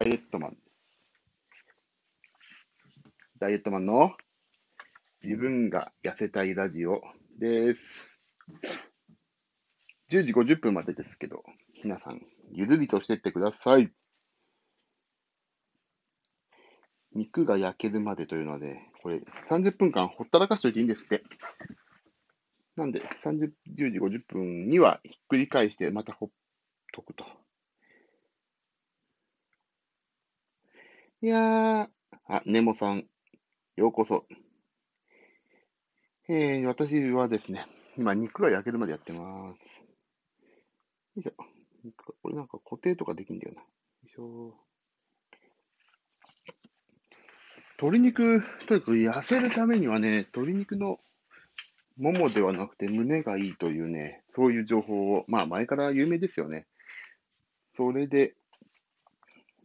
ダイエットマンです。ダイエットマンの自分が痩せたいラジオです。10時50分までですけど、皆さん、ゆるりとしてってください。肉が焼けるまでというのはね、これ30分間ほったらかしといていいんですって。なんで、30 10時50分にはひっくり返してまたほっとくと。いやー、あ、ネモさん、ようこそ。えー、私はですね、今、肉が焼けるまでやってます。よいしょ。これなんか固定とかできんだよな。よいしょ。鶏肉、とにかく痩せるためにはね、鶏肉のももではなくて胸がいいというね、そういう情報を、まあ前から有名ですよね。それで、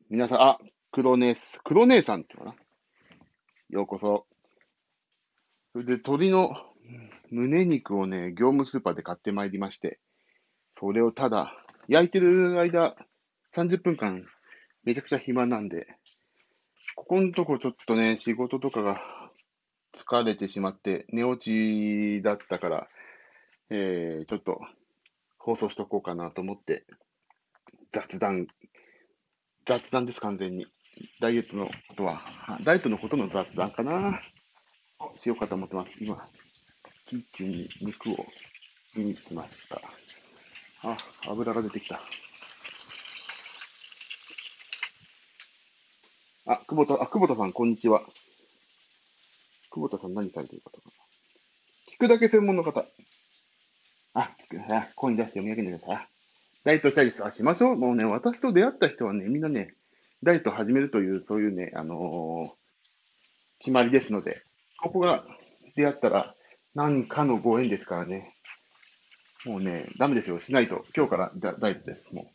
皆さん、あ、黒姉、黒姉さんっていうかな。ようこそ。それで鶏の胸肉をね、業務スーパーで買ってまいりまして、それをただ、焼いてる間、30分間、めちゃくちゃ暇なんで、ここのとこちょっとね、仕事とかが疲れてしまって、寝落ちだったから、えー、ちょっと放送しとこうかなと思って、雑談、雑談です、完全に。ダイエットのことは、ダイエットのことの雑談かな。しようかと思ってます。今、キッチンに肉を見に来ました。あ、油が出てきた。あ、久保田、あ、久保田さん、こんにちは。久保田さん、何されてる方かな。聞くだけ専門の方。あ、聞く、あ、声に出して読み上げてください。ダイエットしたいです。あ、しましょう。もうね、私と出会った人はね、みんなね、ダイエットを始めるという、そういうね、あのー、決まりですので、ここが出会ったら何かのご縁ですからね。もうね、ダメですよ。しないと。今日からダダイエットです。も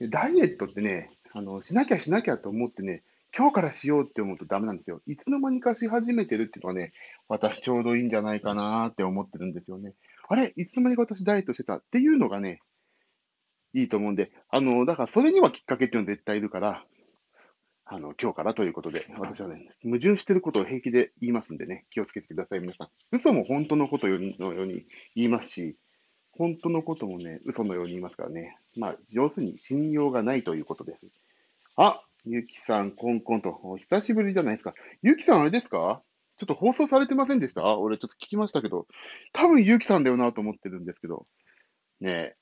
う。ダイエットってね、あの、しなきゃしなきゃと思ってね、今日からしようって思うとダメなんですよ。いつの間にかし始めてるっていうのはね、私ちょうどいいんじゃないかなって思ってるんですよね。あれ？いつの間にか私ダイエットしてた？っていうのがね、いいと思うんで、あの、だからそれにはきっかけっていうのは絶対いるから、あの、今日からということで、私はね、矛盾してることを平気で言いますんでね、気をつけてください、皆さん。嘘も本当のことのように言いますし、本当のこともね、嘘のように言いますからね。まあ、上手に信用がないということです。あ、ゆきさん、コンコンと。お久しぶりじゃないですか。ゆきさん、あれですか？ちょっと放送されてませんでした？俺ちょっと聞きましたけど、多分ゆきさんだよなと思ってるんですけど。ねえ。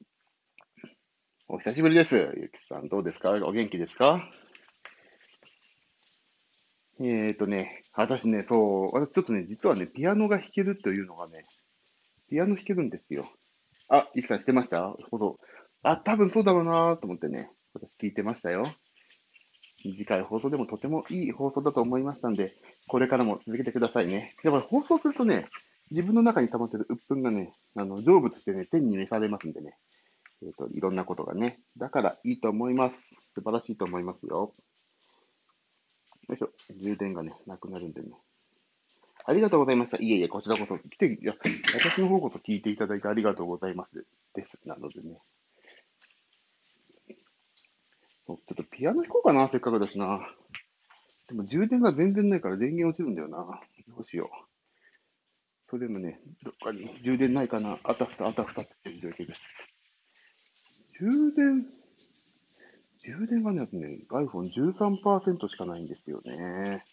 お久しぶりです。ゆきさん、どうですか？お元気ですか？えっ、ー、とね、私ね、そう、私ちょっとね、実はね、ピアノが弾けるというのがね、ピアノ弾けるんですよ。あ、一切してました？ほど。あ、多分そうだろうなと思ってね、私聞いてましたよ。短い放送でもとてもいい放送だと思いましたんで、これからも続けてくださいね。やっぱり放送するとね、自分の中に溜まってる鬱憤がね、あの、成仏してね、天に召されますんでね。えっ、ー、と、いろんなことがね。だからいいと思います。素晴らしいと思いますよ。よいしょ。充電がね、なくなるんでね。ありがとうございました。いえいえ、こちらこそ来て、いや、私の方こそ聞いていただいてありがとうございます。です。なのでね。ちょっとピアノ弾こうかな、せっかくだしな。でも充電が全然ないから電源落ちるんだよな。どうしよう。それでもね、どっかに充電ないかな。あたふた、あたふたっていう状況です。充電充電がね、ね iPhone13% しかないんですよね。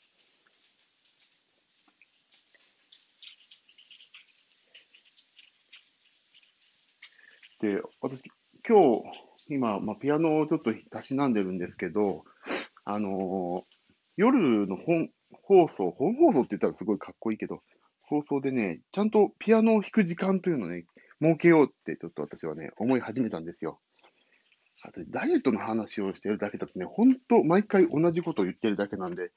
で、私、今日、今、まあ、ピアノをちょっとたしなんでるんですけど、あのー、夜の本放送、本放送って言ったらすごいかっこいいけど、放送でね、ちゃんとピアノを弾く時間というのをね、設けようってちょっと私はね、思い始めたんですよ。あと、ダイエットの話をしてるだけだとね、ほんと毎回同じことを言ってるだけなんで、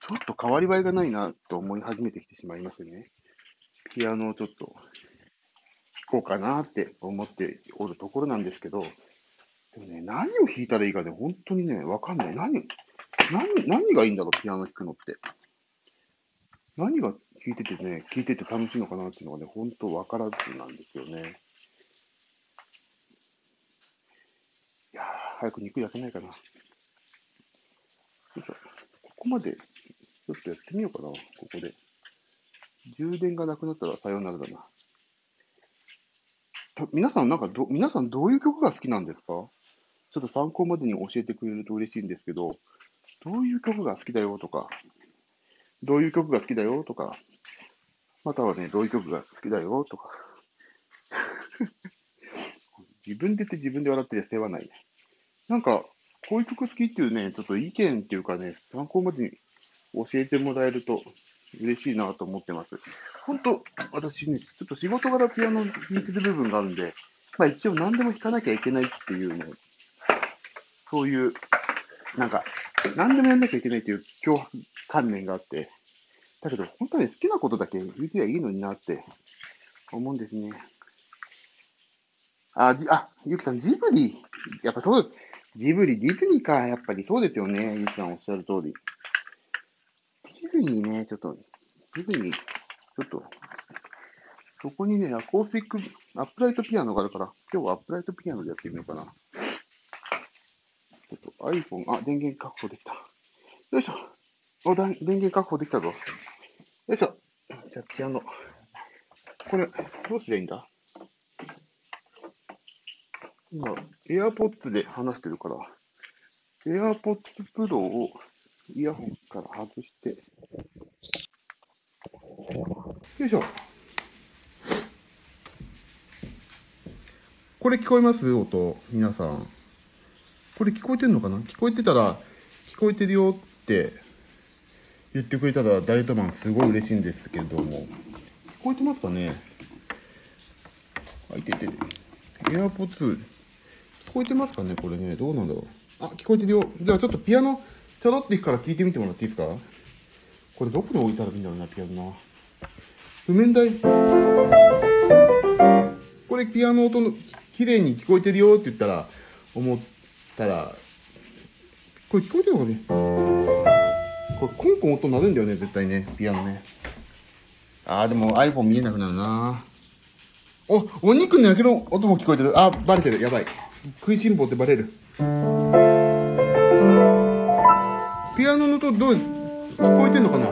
ちょっと変わり映えがないなと思い始めてきてしまいましてね。ピアノをちょっと弾こうかなって思っておるところなんですけど、でもね、何を弾いたらいいかね、本当にね、わかんない。何、何、何がいいんだろう、ピアノ弾くのって。何が弾いててね、弾いてて楽しいのかなっていうのがね、本当わからずなんですよね。いやー、早く肉焼けないかな。こまで、ちょっとやってみようかな、ここで。充電がなくなったらさようならだな。皆さん、なんかど、皆さんどういう曲が好きなんですか？ちょっと参考までに教えてくれると嬉しいんですけど、どういう曲が好きだよとか、どういう曲が好きだよとか、またはね、どういう曲が好きだよとか。自分で言って自分で笑ってる世話ないね。なんか、こういう曲好きっていうね、ちょっと意見っていうかね、参考までに教えてもらえると嬉しいなと思ってます。本当、私ね、ちょっと仕事柄ピアノ弾いてる部分があるんで、まあ一応何でも弾かなきゃいけないっていうね、そういう、なんか、何でもやんなきゃいけないっていう脅迫観念があって、だけど本当に好きなことだけ弾いてりゃいいのになって思うんですね。あ、じ、あ、ゆきさん、ジブリ、やっぱそう、ジブリ、ディズニーか、やっぱりそうですよね、ゆきさんおっしゃる通り。ディズニーね、ちょっと、ディズニー、ちょっと、そこにね、アコースティック、アップライトピアノがあるから、今日はアップライトピアノでやってみようかな。ちょっと iPhone、あ、電源確保できた。よいしょ。お、だ電源確保できたぞ。よいしょ。じゃあ、ピアノ。これ、どうすりゃいいんだ？今、AirPods で話してるから、AirPods Pro をイヤホンから外して、よいしょ。これ聞こえます？音、皆さん。これ聞こえてんのかな？聞こえてたら、聞こえてるよって言ってくれたら、ダイエットマンすごい嬉しいんですけども。聞こえてますかね？あ、いてて。AirPods 聞こえてますかねこれね。どうなんだろう。あ、聞こえてるよ。じゃあちょっとピアノ、ちょろっていくから聞いてみてもらっていいですか？これどこに置いたらいいんだろうな、ピアノな。譜面台。これピアノ音の、綺麗に聞こえてるよって言ったら、思ったら、これ聞こえてるのかね？これコンコン音鳴るんだよね、絶対ね、ピアノね。あー、でも iPhone 見えなくなるなお、お肉の焼けの音も聞こえてる。あ、バレてる。やばい。食いしん坊ってバレる。ピアノの音どう、聞こえてんのかな？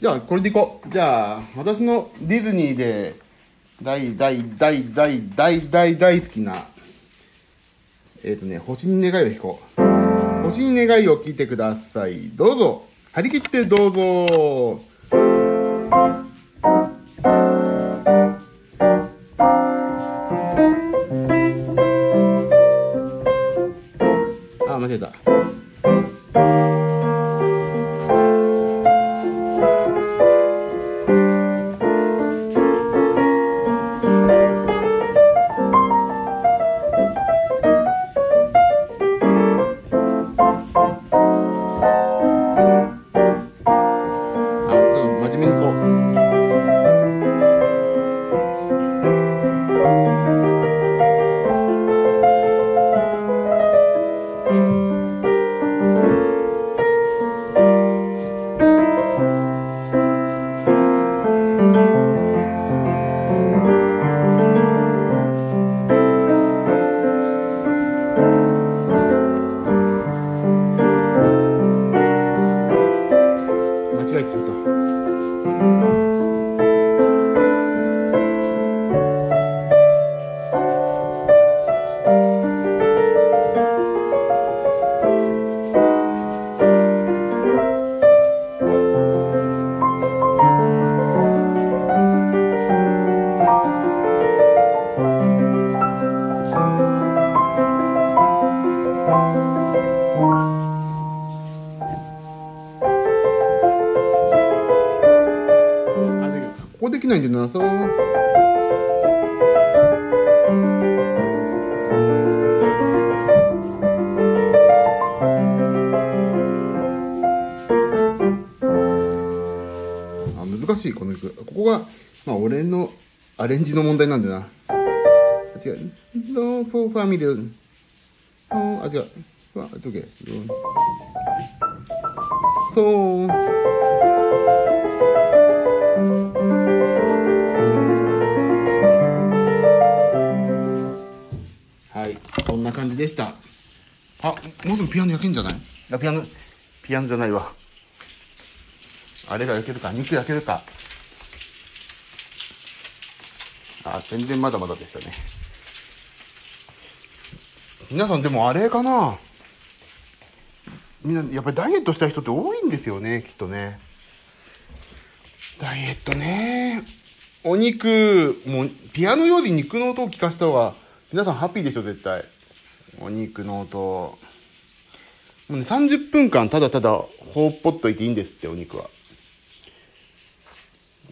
じゃあ、これでいこう。じゃあ、私のディズニーで、大大大大大大大好きな、えっ、ー、とね、星に願いを弾こう。星に願いを聞いてください。どうぞ。張り切ってどうぞ。アレンジの問題なんだな。違う。No for family. あ、違う。わ、どけ。そう？はい、こんな感じでした。あ、もうピアノ焼けんじゃない？あ、ピアノ、ピアノじゃないわ。あれが焼けるか、肉焼けるか？あ、全然まだまだでしたね。皆さんでもあれかな？みんな、やっぱりダイエットした人って多いんですよね、きっとね。ダイエットね。お肉、もう、ピアノより肉の音を聞かせた方が、皆さんハッピーでしょ、絶対。お肉の音。もうね、30分間ただただほっぽっといていいんですって、お肉は。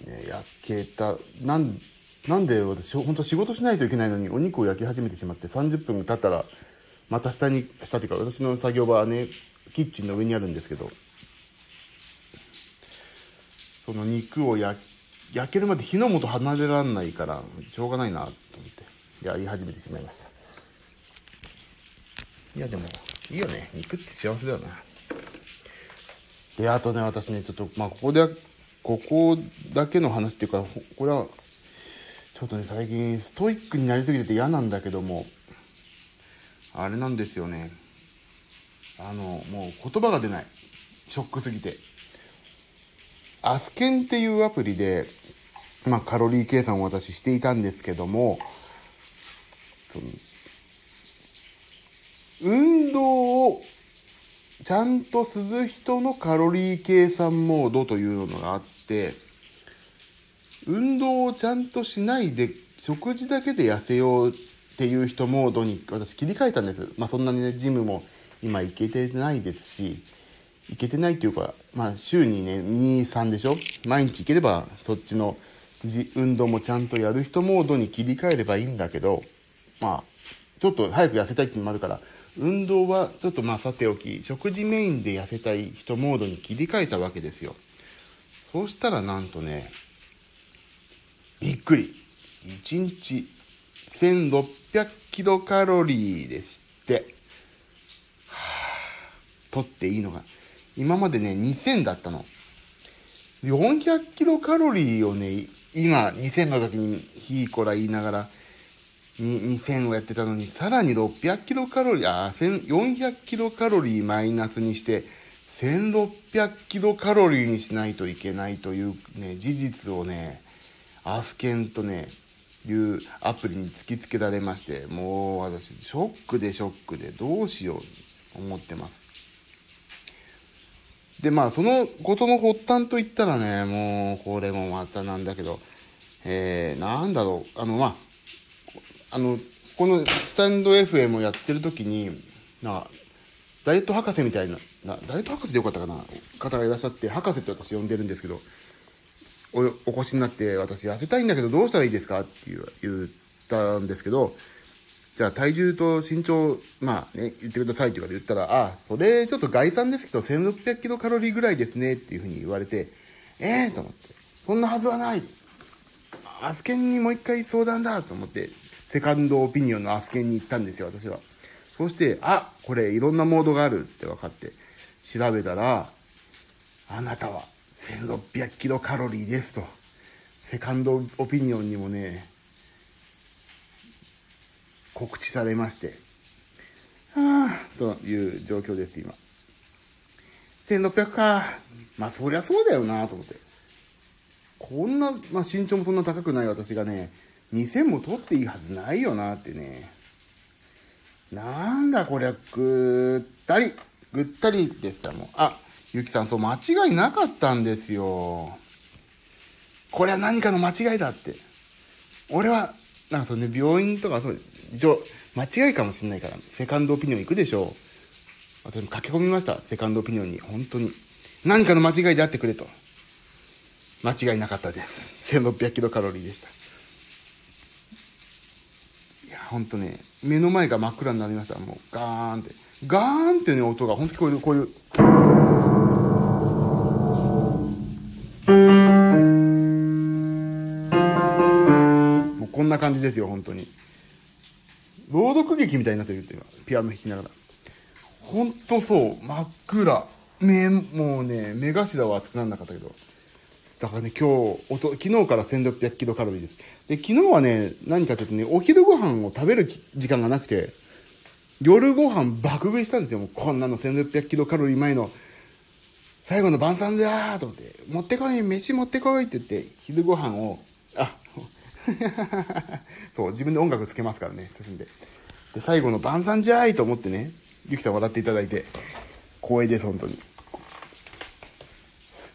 ね、焼けた。なん、なんで私、本当仕事しないといけないのに、お肉を焼き始めてしまって、30分経ったら、また下に、下っていうか、私の作業場はね、キッチンの上にあるんですけど、その肉を焼焼けるまで火の元離れらんないから、しょうがないなと思って、やり始めてしまいました。いや、でも、いいよね。肉って幸せだよな。で、あとね、私ね、ちょっと、まあ、ここで、ここだけの話っていうか、これは、ちょっとね、最近、ストイックになりすぎてて嫌なんだけども、あれなんですよね。あの、もう言葉が出ない。ショックすぎて。アスケンっていうアプリで、まあ、カロリー計算を私していたんですけども、その運動をちゃんとする人のカロリー計算モードというのがあって、運動をちゃんとしないで食事だけで痩せようっていう人モードに私切り替えたんです。まあそんなにね、ジムも今行けてないですし、行けてないっていうか、まあ週にね、2、3でしょ？毎日行ければそっちの運動もちゃんとやる人モードに切り替えればいいんだけど、まあ、ちょっと早く痩せたいっていうのもあるから、運動はちょっとまあさておき、食事メインで痩せたい人モードに切り替えたわけですよ。そうしたらなんとね、びっくり。1日1600キロカロリーですって。はぁ、取っていいのが。今までね、2000だったの。400キロカロリーをね、今、2000の時に、ひいこら言いながら、に2000をやってたのに、さらに600キロカロリー、あ、400キロカロリーマイナスにして、1600キロカロリーにしないといけないというね、事実をね、アスケンとね、いうアプリに突きつけられまして、もう私、ショックでショックでどうしようと思ってます。で、まあ、そのことの発端といったらね、もう、これもまたなんだけど、えー、なんだろう、あの、まあ、あの、このスタンド FM をやってる時に、なダイエット博士みたいな、なダイエット博士でよかったかな？方がいらっしゃって、博士って私呼んでるんですけど、おお越しになって、私痩せたいんだけどどうしたらいいですか？って言ったんですけど、じゃあ体重と身長、まあね、言ってくださいって言言ったら、あ、それちょっと概算ですけど、1600キロカロリーぐらいですねっていうふうに言われて、ええー、と思って、そんなはずはない。アスケンにもう一回相談だと思って、セカンドオピニオンのアスケンに行ったんですよ、私は。そして、あ、これいろんなモードがあるって分かって、調べたら、あなたは1600キロカロリーですと。セカンドオピニオンにもね、告知されまして、はぁ、という状況です、今。1600か。まあ、そりゃそうだよなと思って。こんな、まあ、身長もそんな高くない私がね、2000も取っていいはずないよなってね。なんだこりゃ、ぐったり、ぐったりでしたもん。あ、ゆきさん、そう、間違いなかったんですよ。これは何かの間違いだって。俺は、なんかそうね、病院とかそう、一応、間違いかもしれないから、セカンドオピニオン行くでしょう。私も駆け込みました、セカンドオピニオンに。本当に。何かの間違いであってくれと。間違いなかったです。1600キロカロリーでした。ほんとね、目の前が真っ暗になりました。もう、ガーンって。ガーンってね、音が、ほんと聞こえる、こういう。もうこんな感じですよ、本当に。朗読劇みたいになってるっていうのは、ピアノ弾きながら。ほんとそう真っ暗目もうね目頭は熱くならなかったけどだからね今日おと昨日から1600キロカロリーですで昨日はね何かというとねお昼ご飯を食べる時間がなくて夜ご飯爆食いしたんですよもうこんなの1600キロカロリー前の最後の晩餐だーと思って、持ってこい、飯持ってこいって言って、昼ご飯を、あ、そう、自分で音楽つけますからね、進んで。で、最後の晩餐じゃーいと思ってね、ゆきさん笑っていただいて、光栄です、本当に。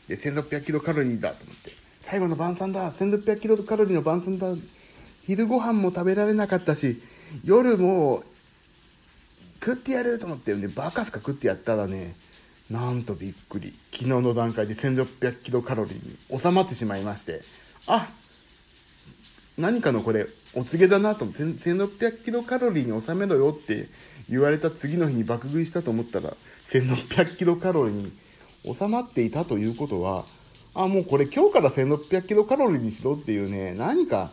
で、1600キロカロリーだと思って、最後の晩餐だ、1600キロカロリーの晩餐だ、昼ご飯も食べられなかったし、夜も食ってやると思ってるんで、バカすか食ってやったらね、なんとびっくり。昨日の段階で1600キロカロリーに収まってしまいまして、あ何かのこれ、お告げだなと思って、1600キロカロリーに収めろよって言われた次の日に爆食いしたと思ったら、1600キロカロリーに収まっていたということは、あ、もうこれ今日から1600キロカロリーにしろっていうね、何か、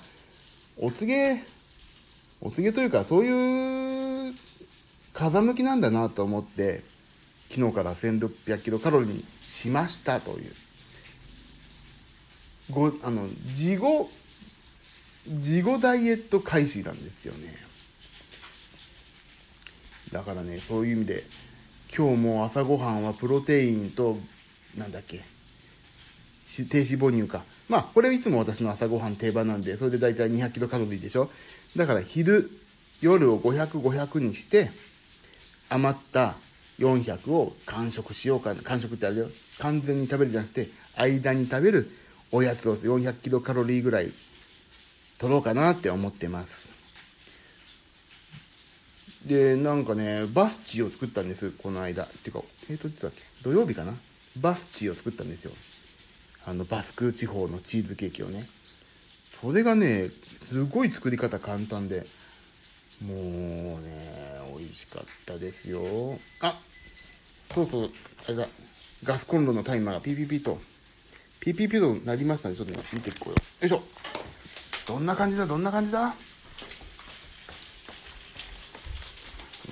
お告げ、お告げというか、そういう風向きなんだなと思って、昨日から1600キロカロリーにしましたという。ご、あの、事後、事後ダイエット開始なんですよね。だからね、そういう意味で、今日も朝ごはんはプロテインと、なんだっけ、低脂肪乳か。まあ、これいつも私の朝ごはん定番なんで、それで大体200キロカロリーでしょ。だから昼、夜を500、500にして、余った400を完食しようかな。完食ってあれだよ。完全に食べるじゃなくて間に食べるおやつを400キロカロリーぐらい取ろうかなって思ってます。でなんかねバスチーを作ったんですこの間。っていうかえっ、ー、といつだっけ？土曜日かな？バスチーを作ったんですよ。あのバスク地方のチーズケーキをね。それがねすごい作り方簡単で。もうね美味しかったですよ。あそうそうあれだ。ガスコンロのタイマーがピーピピと。ピーピピとなりましたね。ちょっと見ていこうよ。よいしょ。どんな感じだ？どんな感じだ？よ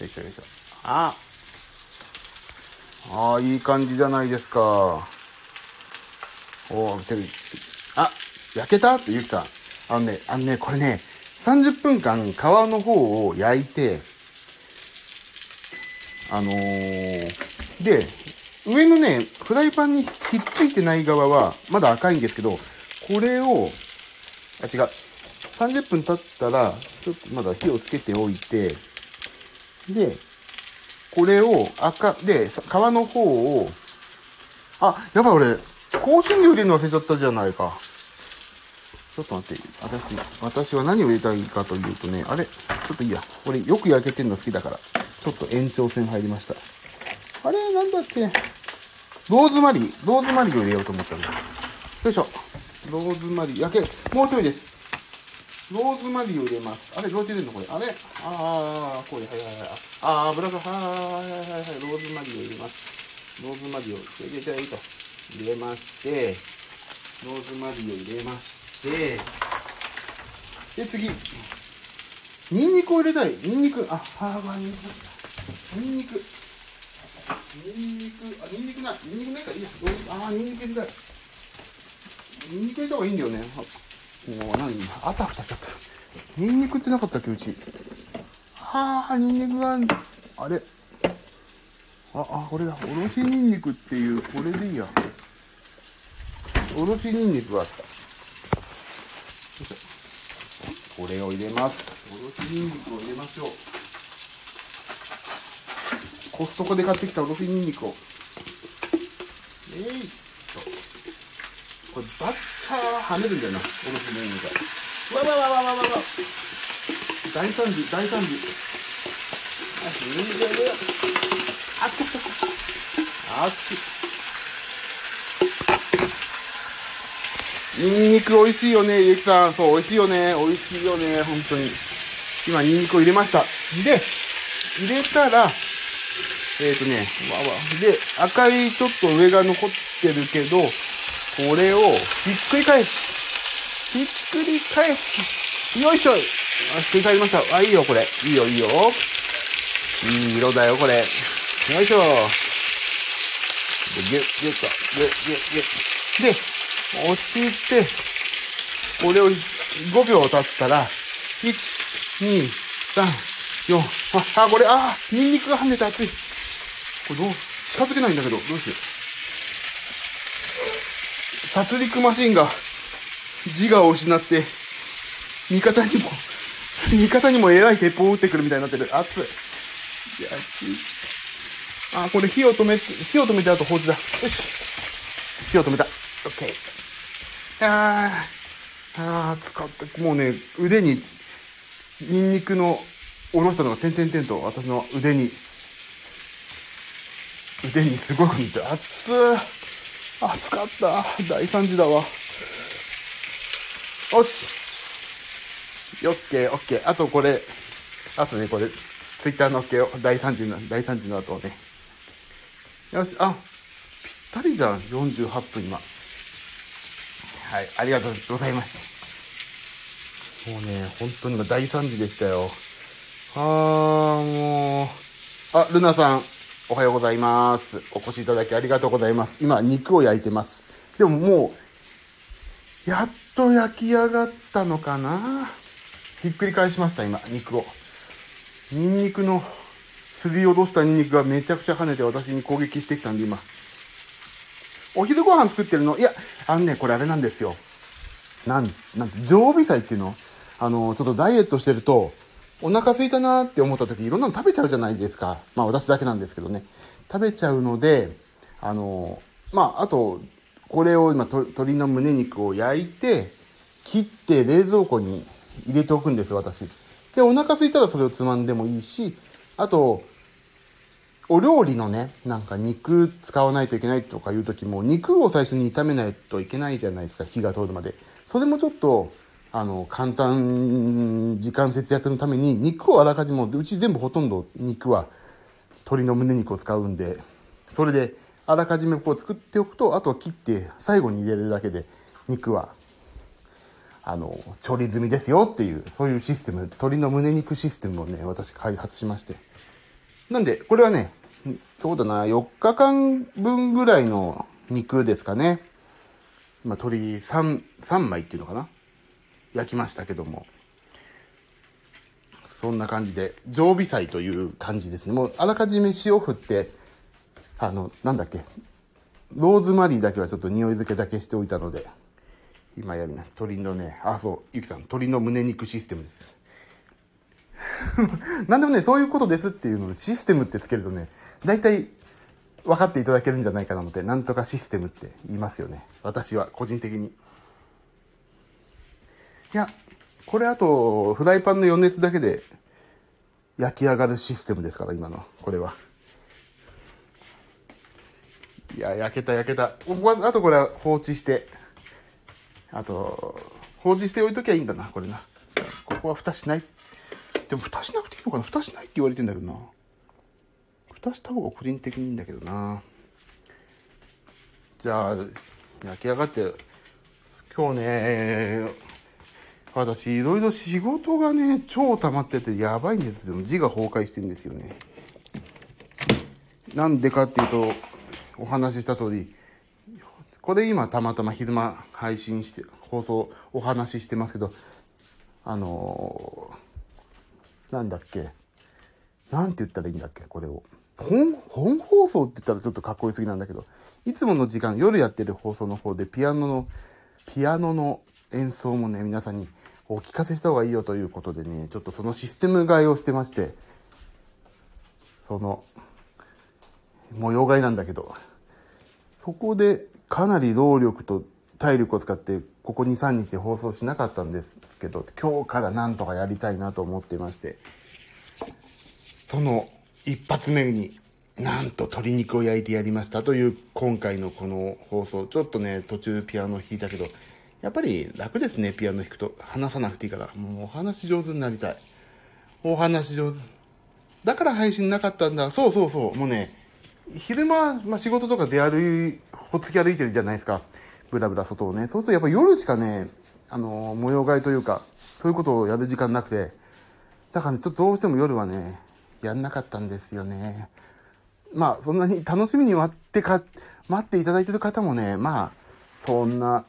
いしょよいしょ。あ。ああいい感じじゃないですか。おおテレビあ焼けた？ってゆきさんあのねあのねこれね30分間皮の方を焼いて、あのー、で、上のね、フライパンにひっついてない側はまだ赤いんですけど、これを、あ、違う。30分経ったら、ちょっとまだ火をつけておいて、で、これを赤、で、皮の方を、あ、やばい俺、香辛料入れるの忘れちゃったじゃないか。ちょっと待って、私、私は何を入れたいかというとね、あれ？ちょっといいや。これよく焼けてんの好きだから、ちょっと延長戦入りました。あれ？なんだっけ？ローズマリー、ローズマリーを入れようと思ったんだ。よいしょ。ローズマリー、焼け、もうちょいです。ローズマリーを入れます。あれ、どうやって入れるのこれ？あれ？ああ、これ、はいはいはい。ああ、油が、はいはいはいはい、ローズマリーを入れます。ローズマリーを入れていいと。入れまして、ローズマリーを入れまして、で、次。ニンニクを入れたい。ニンニク。あ、ハーバーニンニク。ニンニク。ニンニク。あ、ニンニクない。ニンニクないからいいや。あ、ニンニク入れたい。ニンニク入れた方がいいんだよね。もう何？あたふたしちゃった。ニンニクってなかったっけ、うち。はあ、ニンニクが、あれ？あ、あ、これだ。おろしニンニクっていう、これでいいや。おろしニンニクがあった。これを入れます。おろしニンニクを入れましょう。コストコで買ってきたおろしニンニクを。えいっと。これバッターは跳ねるんだよな、おろしニンニクわわわわわわわ大惨事、大惨事。あ、ニンニク入れよあっちゃっちゃあっち。ニンニク美味しいよね、ゆきさん。そう、美味しいよね。美味しいよね、本当に。今、ニンニクを入れました。で、入れたら、えっ、ー、とね、わわ。で、赤いちょっと上が残ってるけど、これをひっくり返す。ひっくり返す。よいしょ。あ、ひっくり返りました。あ、いいよ、これ。いいよ、いいよ。いい色だよ、これ。よいしょ。で、ギュッ、ギュッと、ギュッ、ギュッ、ギュッ。で、押して、これを5秒経ったら、1、2、3、4、あ、あ、これ、あ、ニンニクが跳ねて熱い。これどう、近づけないんだけど、どうしよう。殺戮マシンが自我を失って、味方にも、味方にも偉い鉄砲を撃ってくるみたいになってる。熱い。いや、ちあ、これ火を止め、火を止めてあと放置だ。よし。火を止めた。オッケー。あー、あー、使って、もうね、腕に、ニンニクのおろしたのが点々々と私の腕に、腕にすごいこと言って、熱ー。熱かった。大惨事だわ。よし。オッケー、オッケー。あとこれ、あとね、これ、ツイッターのっけよ。大惨事の、大惨事の後をね。よし、あ、ぴったりじゃん。48分今。はい、ありがとうございました。もうね、本当に今大惨事でしたよ。あー、もう。あ、ルナさん、おはようございます。お越しいただきありがとうございます。今、肉を焼いてます。でももう、やっと焼き上がったのかなひっくり返しました、今、肉を。ニンニクの、すりおろしたニンニクがめちゃくちゃ跳ねて私に攻撃してきたんで、今。お昼ご飯作ってるの？いや、あのね、これあれなんですよ。なん、なんて、常備菜っていうの？あの、ちょっとダイエットしてると、お腹空いたなーって思った時、いろんなの食べちゃうじゃないですか。まあ私だけなんですけどね。食べちゃうので、あの、まあ、あと、これを今、と鶏の胸肉を焼いて、切って冷蔵庫に入れておくんです、私。で、お腹空いたらそれをつまんでもいいし、あと、お料理のね、なんか肉使わないといけないとかいう時も、肉を最初に炒めないといけないじゃないですか、火が通るまで。それもちょっと、あの、簡単、時間節約のために、肉をあらかじめ、うち全部ほとんど肉は、鶏の胸肉を使うんで、それで、あらかじめこう作っておくと、あとは切って最後に入れるだけで、肉は、あの、調理済みですよっていう、そういうシステム、鶏の胸肉システムをね、私開発しまして。なんで、これはね、そうだな、4日間分ぐらいの肉ですかね。まあ、鶏3、3枚っていうのかな。焼きましたけども。そんな感じで、常備菜という感じですね。もう、あらかじめ塩振って、あの、なんだっけ。ローズマリーだけはちょっと匂い付けだけしておいたので、今やるね。鶏のね、あ、そう、ゆきさん、鶏の胸肉システムです。なんでもね、そういうことですっていうのをシステムってつけるとね、大体分かっていただけるんじゃないかなので、なんとかシステムって言いますよね。私は、個人的に。いや、これあと、フライパンの余熱だけで焼き上がるシステムですから、今の、これは。いや、焼けた焼けた。あとこれは放置して、あと、放置しておいときゃいいんだな、これな。ここは蓋しない。でも蓋しなくていいのかな？蓋しないって言われてんだけどな。蓋した方が個人的にいいんだけどな。じゃあ、焼き上がって、今日ね、私、いろいろ仕事がね、超溜まっててやばいんですよ。字が崩壊してんですよね。なんでかっていうと、お話しした通り、これ今たまたま昼間配信して、放送、お話ししてますけど、あの、なんだっけ、なんて言ったらいいんだっけ、これを。本、本放送って言ったらちょっとかっこよすぎなんだけど、いつもの時間、夜やってる放送の方でピアノの、ピアノの演奏もね、皆さんにお聞かせした方がいいよということでね、ちょっとそのシステム替えをしてまして、その、模様替えなんだけど、そこでかなり労力と体力を使って、ここ2、3日で放送しなかったんですけど、今日からなんとかやりたいなと思ってまして、その一発目になんと鶏肉を焼いてやりましたという今回のこの放送。ちょっとね、途中ピアノ弾いたけど、やっぱり楽ですね、ピアノ弾くと。話さなくていいから。もうお話上手になりたい。お話上手。だから配信なかったんだ。そうそうそう。もうね、昼間、まあ、仕事とか出歩い、ほつき歩いてるじゃないですか。ブラブラ外をね。そうするとやっぱ夜しかね、あの、模様替えというか、そういうことをやる時間なくて、だからね、ちょっとどうしても夜はね、やんなかったんですよね。まあ、そんなに楽しみに待ってか、待っていただいてる方もね、まあ、そんな、